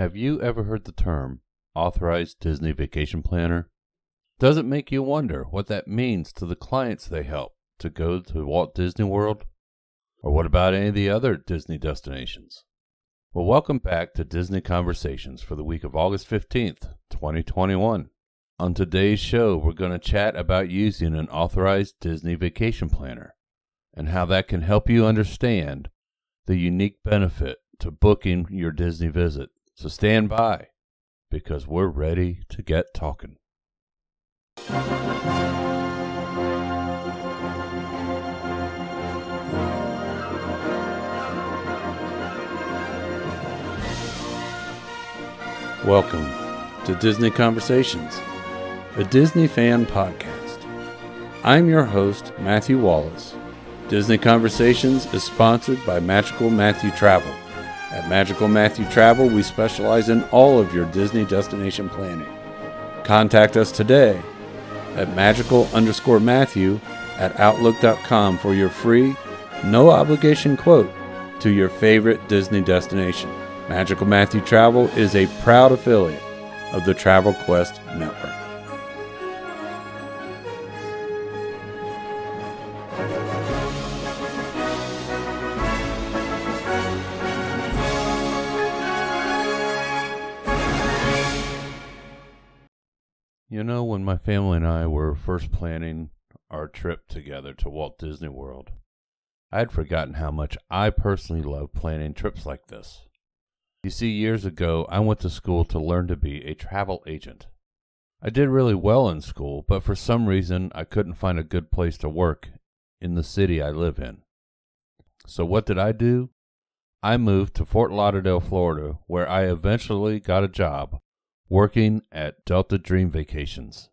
Have you ever heard the term authorized Disney vacation planner? Does it make you wonder what that means to the clients they help to go to Walt Disney World? Or what about any of the other Disney destinations? Well, welcome back to Disney Conversations for the week of August 15th, 2021. On today's show, we're going to chat about using an authorized Disney vacation planner and how that can help you understand the unique benefit to booking your Disney visit. So stand by because we're ready to get talking. Welcome to Disney Conversations, a Disney fan podcast. I'm your host, Matthew Wallace. Disney Conversations is sponsored by Magical Matthew Travel at Magical Matthew Travel, we specialize in all of your Disney destination planning. Contact us today at magical underscore Matthew at outlook.com for your free, no obligation quote to your favorite Disney destination. Magical Matthew Travel is a proud affiliate of the Travel Quest Network. You know, when my family and I were first planning our trip together to Walt Disney World, I had forgotten how much I personally love planning trips like this. You see, years ago, I went to school to learn to be a travel agent. I did really well in school, but for some reason, I couldn't find a good place to work in the city I live in. So, what did I do? I moved to Fort Lauderdale, Florida, where I eventually got a job working at Delta Dream Vacations.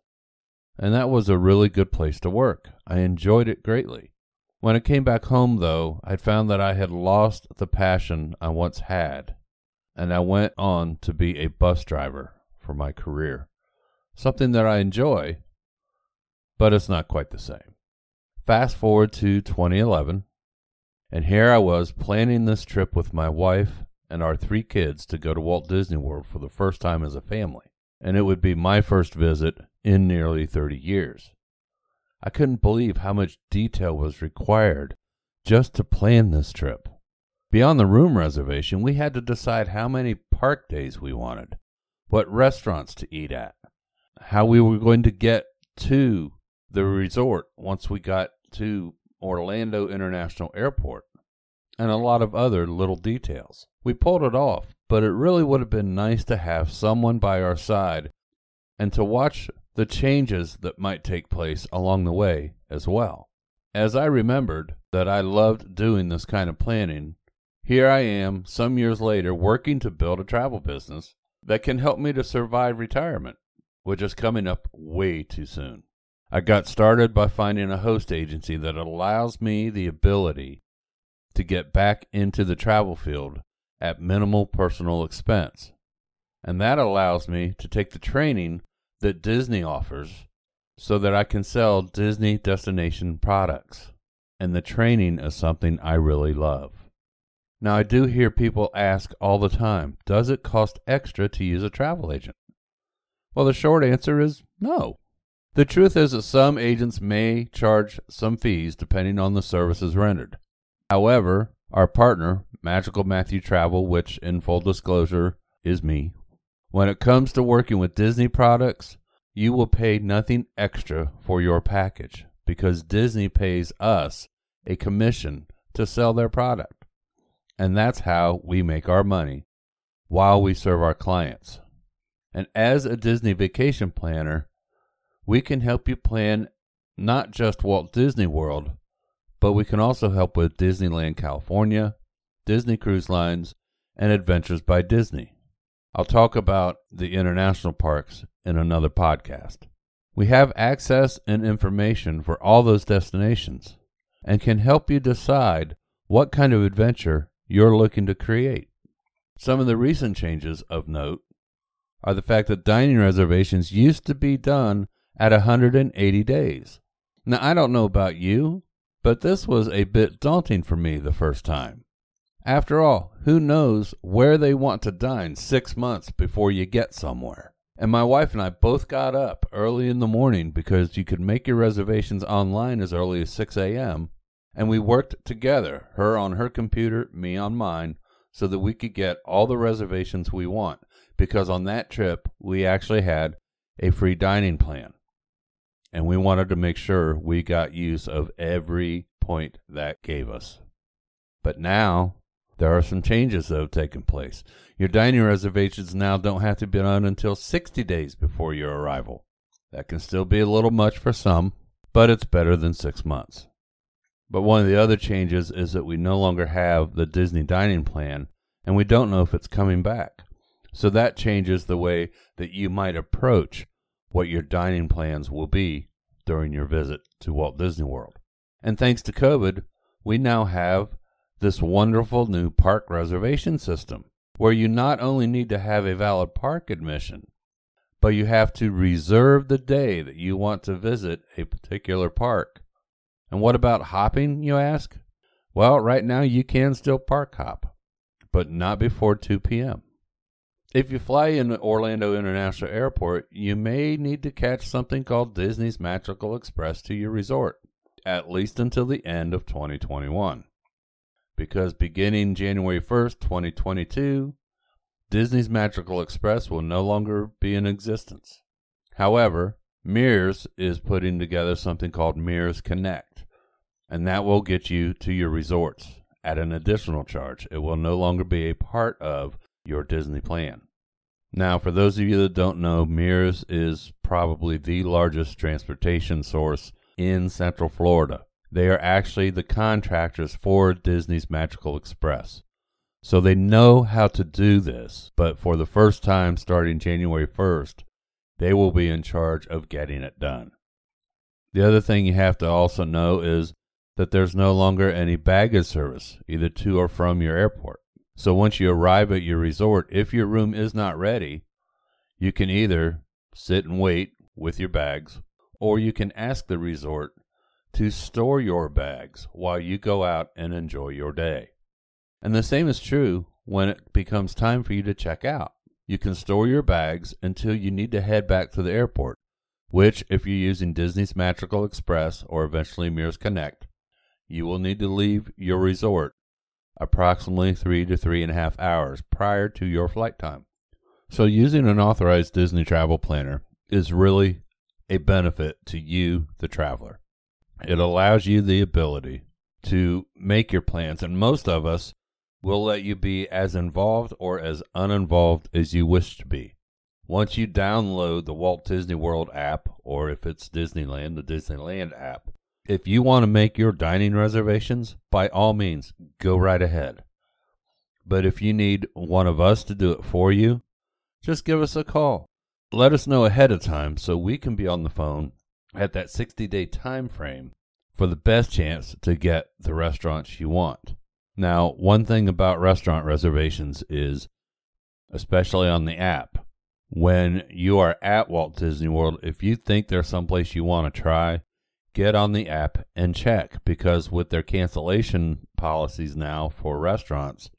And that was a really good place to work. I enjoyed it greatly. When I came back home, though, I found that I had lost the passion I once had, and I went on to be a bus driver for my career. Something that I enjoy, but it's not quite the same. Fast forward to 2011, and here I was planning this trip with my wife and our three kids to go to Walt Disney World for the first time as a family, and it would be my first visit in nearly 30 years. I couldn't believe how much detail was required just to plan this trip. Beyond the room reservation, we had to decide how many park days we wanted, what restaurants to eat at, how we were going to get to the resort once we got to Orlando International Airport, and a lot of other little details. We pulled it off, but it really would have been nice to have someone by our side and to watch the changes that might take place along the way as well. As I remembered that I loved doing this kind of planning, here I am some years later working to build a travel business that can help me to survive retirement, which is coming up way too soon. I got started by finding a host agency that allows me the ability to get back into the travel field at minimal personal expense. And that allows me to take the training that Disney offers so that I can sell Disney destination products. And the training is something I really love. Now, I do hear people ask all the time Does it cost extra to use a travel agent? Well, the short answer is no. The truth is that some agents may charge some fees depending on the services rendered. However, our partner, Magical Matthew Travel, which in full disclosure is me. When it comes to working with Disney products, you will pay nothing extra for your package because Disney pays us a commission to sell their product. And that's how we make our money while we serve our clients. And as a Disney vacation planner, we can help you plan not just Walt Disney World, but we can also help with Disneyland California, Disney Cruise Lines, and Adventures by Disney. I'll talk about the international parks in another podcast. We have access and information for all those destinations and can help you decide what kind of adventure you're looking to create. Some of the recent changes of note are the fact that dining reservations used to be done at 180 days. Now, I don't know about you, but this was a bit daunting for me the first time. After all, who knows where they want to dine six months before you get somewhere? And my wife and I both got up early in the morning because you could make your reservations online as early as 6 a.m. And we worked together, her on her computer, me on mine, so that we could get all the reservations we want. Because on that trip, we actually had a free dining plan. And we wanted to make sure we got use of every point that gave us. But now there are some changes that have taken place. Your dining reservations now don't have to be done until 60 days before your arrival. That can still be a little much for some, but it's better than six months. But one of the other changes is that we no longer have the Disney dining plan, and we don't know if it's coming back. So that changes the way that you might approach what your dining plans will be during your visit to Walt Disney World. And thanks to COVID, we now have this wonderful new park reservation system where you not only need to have a valid park admission, but you have to reserve the day that you want to visit a particular park. And what about hopping, you ask? Well, right now you can still park hop, but not before 2 p.m. If you fly in Orlando International Airport, you may need to catch something called Disney's Magical Express to your resort, at least until the end of 2021 because beginning January 1st, 2022, Disney's Magical Express will no longer be in existence. However, Mears is putting together something called Mears Connect, and that will get you to your resorts at an additional charge. It will no longer be a part of your Disney plan. Now, for those of you that don't know, Mears is probably the largest transportation source in Central Florida. They are actually the contractors for Disney's Magical Express. So they know how to do this, but for the first time starting January 1st, they will be in charge of getting it done. The other thing you have to also know is that there's no longer any baggage service, either to or from your airport. So once you arrive at your resort, if your room is not ready, you can either sit and wait with your bags, or you can ask the resort to store your bags while you go out and enjoy your day. And the same is true when it becomes time for you to check out. You can store your bags until you need to head back to the airport, which, if you're using Disney's Magical Express or eventually Mears Connect, you will need to leave your resort approximately three to three and a half hours prior to your flight time. So, using an authorized Disney travel planner is really a benefit to you, the traveler. It allows you the ability to make your plans, and most of us will let you be as involved or as uninvolved as you wish to be. Once you download the Walt Disney World app, or if it's Disneyland, the Disneyland app, if you want to make your dining reservations, by all means, go right ahead. But if you need one of us to do it for you, just give us a call. Let us know ahead of time so we can be on the phone at that 60 day time frame for the best chance to get the restaurants you want. Now, one thing about restaurant reservations is, especially on the app, when you are at Walt Disney World, if you think there's someplace you want to try, get on the app and check because with their cancellation policies now for restaurants,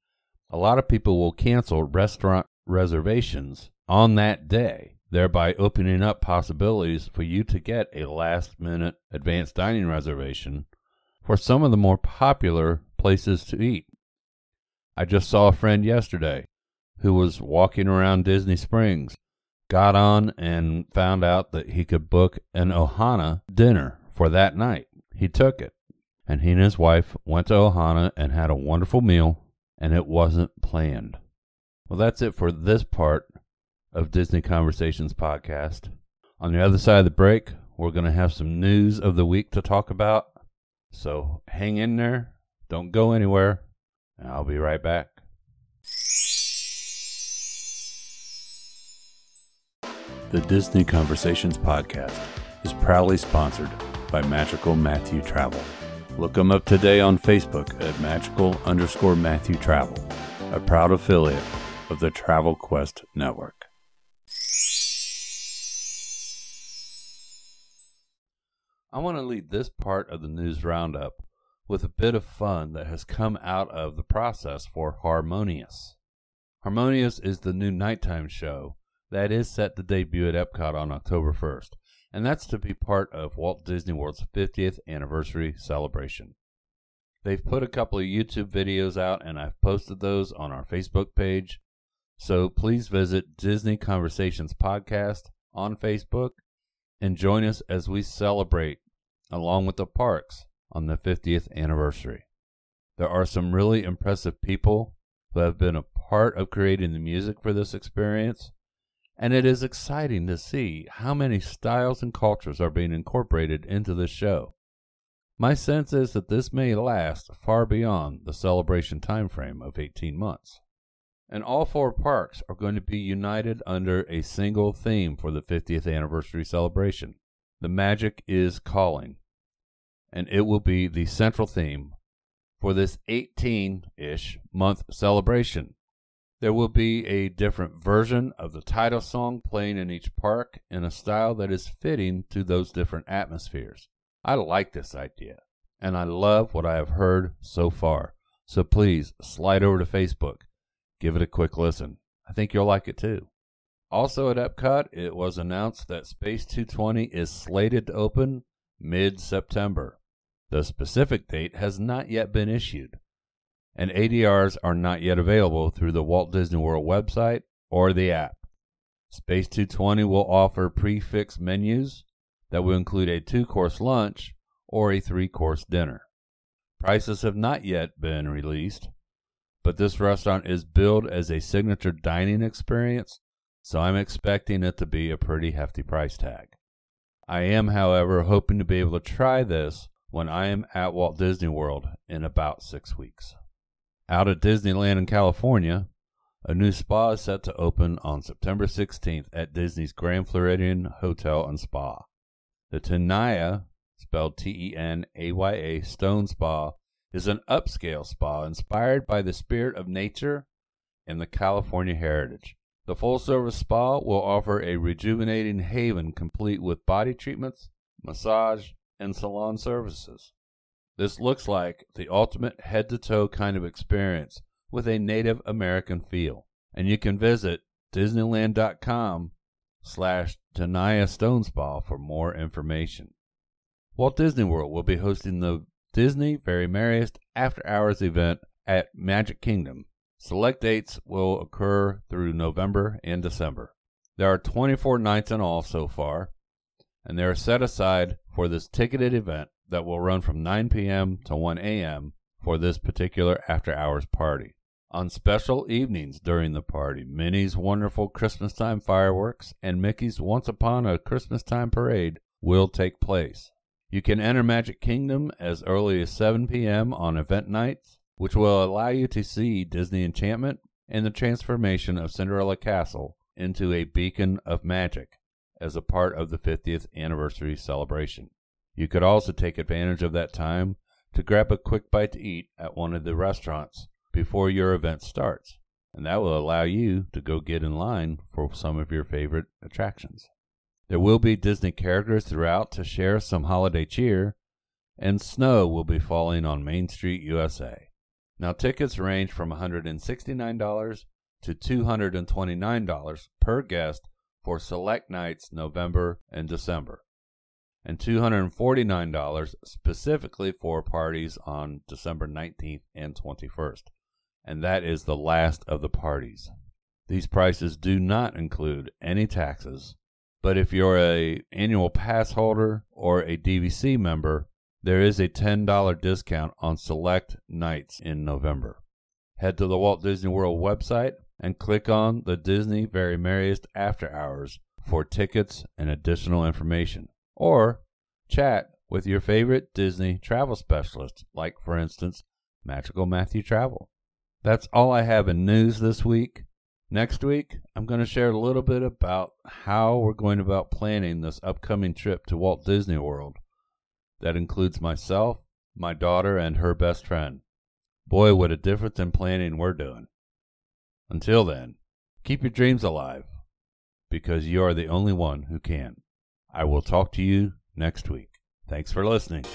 a lot of people will cancel restaurant reservations on that day thereby opening up possibilities for you to get a last minute advanced dining reservation for some of the more popular places to eat. I just saw a friend yesterday who was walking around Disney Springs, got on and found out that he could book an Ohana dinner for that night. He took it, and he and his wife went to Ohana and had a wonderful meal, and it wasn't planned. Well, that's it for this part of Disney Conversations podcast. On the other side of the break, we're going to have some news of the week to talk about. So hang in there. Don't go anywhere. And I'll be right back. The Disney Conversations podcast is proudly sponsored by Magical Matthew Travel. Look them up today on Facebook at magical underscore Matthew Travel, a proud affiliate of the Travel Quest Network. I want to lead this part of the news roundup with a bit of fun that has come out of the process for Harmonious. Harmonious is the new nighttime show that is set to debut at Epcot on October 1st, and that's to be part of Walt Disney World's 50th anniversary celebration. They've put a couple of YouTube videos out, and I've posted those on our Facebook page. So please visit Disney Conversations Podcast on Facebook and join us as we celebrate, along with the parks, on the 50th anniversary. There are some really impressive people who have been a part of creating the music for this experience, and it is exciting to see how many styles and cultures are being incorporated into this show. My sense is that this may last far beyond the celebration time frame of 18 months. And all four parks are going to be united under a single theme for the 50th anniversary celebration. The magic is calling and it will be the central theme for this 18 ish month celebration. There will be a different version of the title song playing in each park in a style that is fitting to those different atmospheres. I like this idea, and I love what I have heard so far. So please slide over to Facebook, give it a quick listen. I think you'll like it too. Also at Epcot, it was announced that Space 220 is slated to open mid September. The specific date has not yet been issued, and ADRs are not yet available through the Walt Disney World website or the app. Space 220 will offer prix fixe menus that will include a two course lunch or a three course dinner. Prices have not yet been released, but this restaurant is billed as a signature dining experience, so I'm expecting it to be a pretty hefty price tag. I am, however, hoping to be able to try this when I am at Walt Disney World in about six weeks. Out at Disneyland in California, a new spa is set to open on September 16th at Disney's Grand Floridian Hotel and Spa. The Tenaya, spelled T E N A Y A, Stone Spa is an upscale spa inspired by the spirit of nature and the California heritage. The full service spa will offer a rejuvenating haven complete with body treatments, massage, and salon services. This looks like the ultimate head to toe kind of experience with a Native American feel. And you can visit Disneyland.com slash Tenaya Stonespa for more information. Walt Disney World will be hosting the Disney Very Merriest After Hours event at Magic Kingdom. Select dates will occur through November and December. There are 24 nights in all so far, and they are set aside for this ticketed event that will run from 9 p.m. to 1 a.m. for this particular after hours party. On special evenings during the party, Minnie's wonderful Christmas time fireworks and Mickey's Once Upon a Christmas Time parade will take place. You can enter Magic Kingdom as early as 7 p.m. on event nights, which will allow you to see Disney Enchantment and the transformation of Cinderella Castle into a beacon of magic as a part of the 50th anniversary celebration. You could also take advantage of that time to grab a quick bite to eat at one of the restaurants before your event starts, and that will allow you to go get in line for some of your favorite attractions. There will be Disney characters throughout to share some holiday cheer, and snow will be falling on Main Street, USA. Now, tickets range from $169 to $229 per guest for select nights November and December, and $249 specifically for parties on December 19th and 21st, and that is the last of the parties. These prices do not include any taxes, but if you're a annual pass holder or a DVC member, there is a $10 discount on select nights in November. Head to the Walt Disney World website and click on the Disney Very Merriest After Hours for tickets and additional information. Or chat with your favorite Disney travel specialist, like, for instance, Magical Matthew Travel. That's all I have in news this week. Next week, I'm going to share a little bit about how we're going about planning this upcoming trip to Walt Disney World. That includes myself, my daughter, and her best friend. Boy, what a difference in planning we're doing. Until then, keep your dreams alive because you are the only one who can. I will talk to you next week. Thanks for listening.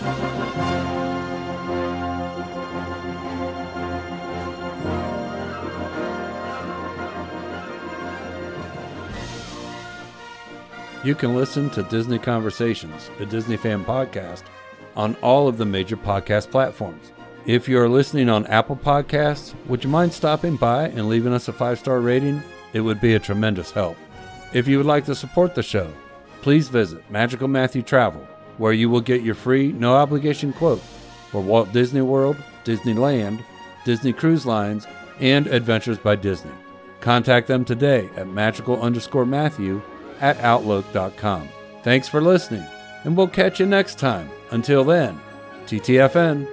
You can listen to Disney Conversations, a Disney fan podcast, on all of the major podcast platforms. If you are listening on Apple Podcasts, would you mind stopping by and leaving us a five star rating? It would be a tremendous help. If you would like to support the show, please visit Magical Matthew Travel, where you will get your free, no obligation quote for Walt Disney World, Disneyland, Disney Cruise Lines, and Adventures by Disney. Contact them today at magical underscore Matthew at outlook.com. Thanks for listening, and we'll catch you next time. Until then, TTFN.